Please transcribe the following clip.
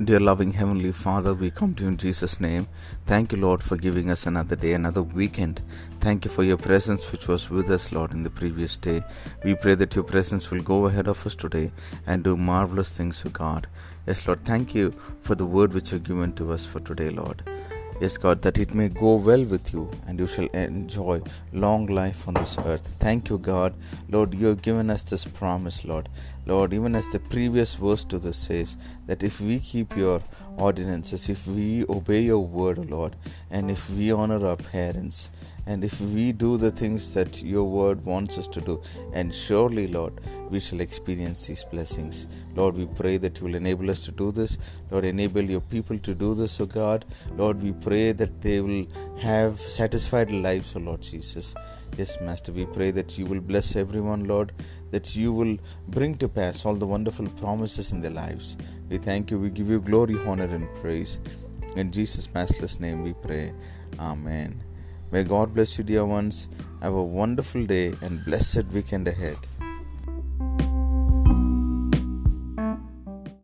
Dear loving Heavenly Father, we come to you in Jesus' name. Thank you, Lord, for giving us another day, another weekend. Thank you for your presence, which was with us, Lord, in the previous day. We pray that your presence will go ahead of us today and do marvelous things, O God. Yes, Lord, thank you for the word which you have given to us for today, Lord. Yes, God, that it may go well with you and you shall enjoy long life on this earth. Thank you, God. Lord, you have given us this promise, Lord. Lord, even as the previous verse to this says, that if we keep your ordinances, if we obey your word, Lord, and if we honor our parents, and if we do the things that your word wants us to do, and surely, Lord, we shall experience these blessings. Lord, we pray that you will enable us to do this. Lord, enable your people to do this, O God. Lord, we pray that they will have satisfied lives, O Lord Jesus. Yes, Master, we pray that you will bless everyone, Lord, that you will bring to pass all the wonderful promises in their lives. We thank you, we give you glory, honor, and praise. In Jesus' matchless name we pray. Amen. May God bless you, dear ones. Have a wonderful day and blessed weekend ahead.